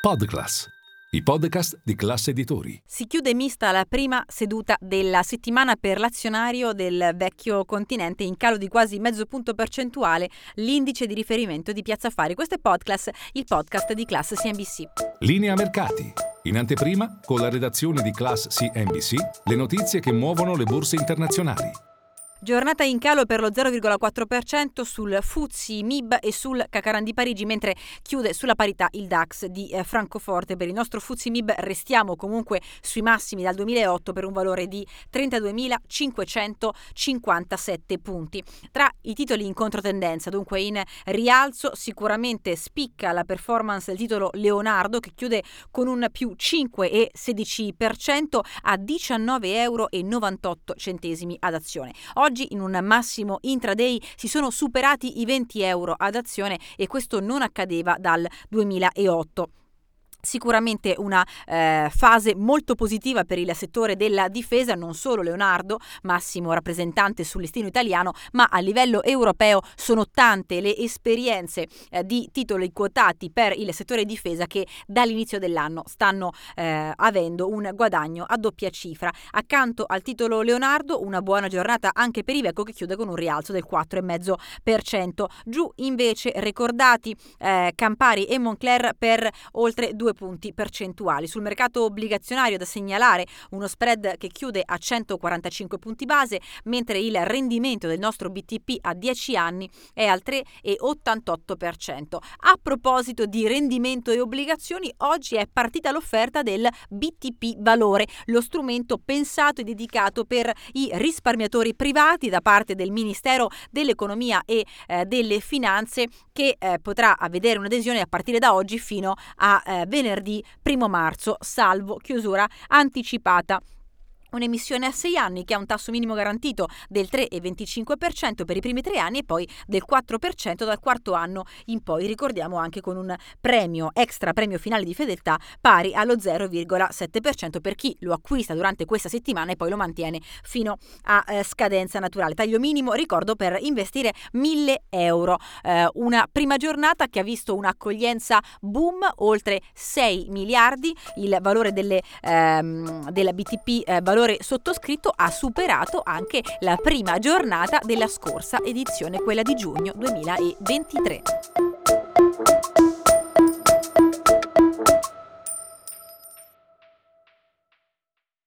Podclass, i podcast di classe editori. Si chiude mista la prima seduta della settimana per l'azionario del vecchio continente in calo di quasi mezzo punto percentuale, l'indice di riferimento di Piazza Affari. Questo è Podclass, il podcast di classe CNBC. Linea mercati. In anteprima, con la redazione di Class CNBC, le notizie che muovono le borse internazionali. Giornata in calo per lo 0,4% sul Fuzzi MIB e sul Cacaran di Parigi, mentre chiude sulla parità il DAX di eh, Francoforte. Per il nostro Fuzzi MIB restiamo comunque sui massimi dal 2008 per un valore di 32.557 punti. Tra i titoli in controtendenza, dunque in rialzo, sicuramente spicca la performance del titolo Leonardo che chiude con un più 5,16% a 19,98 euro ad azione. Oggi Oggi in un massimo intraday si sono superati i 20 euro ad azione e questo non accadeva dal 2008. Sicuramente una eh, fase molto positiva per il settore della difesa, non solo Leonardo, massimo rappresentante sul listino italiano, ma a livello europeo sono tante le esperienze eh, di titoli quotati per il settore difesa che dall'inizio dell'anno stanno eh, avendo un guadagno a doppia cifra. Accanto al titolo Leonardo, una buona giornata anche per Iveco che chiude con un rialzo del 4,5%. Giù invece ricordati eh, Campari e Moncler per oltre 2 2 punti percentuali. Sul mercato obbligazionario da segnalare uno spread che chiude a 145 punti base, mentre il rendimento del nostro BTP a 10 anni è al 3,88%. A proposito di rendimento e obbligazioni, oggi è partita l'offerta del BTP Valore, lo strumento pensato e dedicato per i risparmiatori privati da parte del Ministero dell'Economia e eh, delle Finanze che eh, potrà vedere un'adesione a partire da oggi fino a eh, venerdì 1 marzo, salvo chiusura anticipata Un'emissione a 6 anni che ha un tasso minimo garantito del 3,25% per i primi tre anni e poi del 4% dal quarto anno in poi, ricordiamo anche con un premio, extra premio finale di fedeltà pari allo 0,7% per chi lo acquista durante questa settimana e poi lo mantiene fino a eh, scadenza naturale. Taglio minimo, ricordo, per investire 1000 euro. Eh, una prima giornata che ha visto un'accoglienza boom, oltre 6 miliardi, il valore delle, ehm, della BTP eh, valore valore sottoscritto ha superato anche la prima giornata della scorsa edizione, quella di giugno 2023.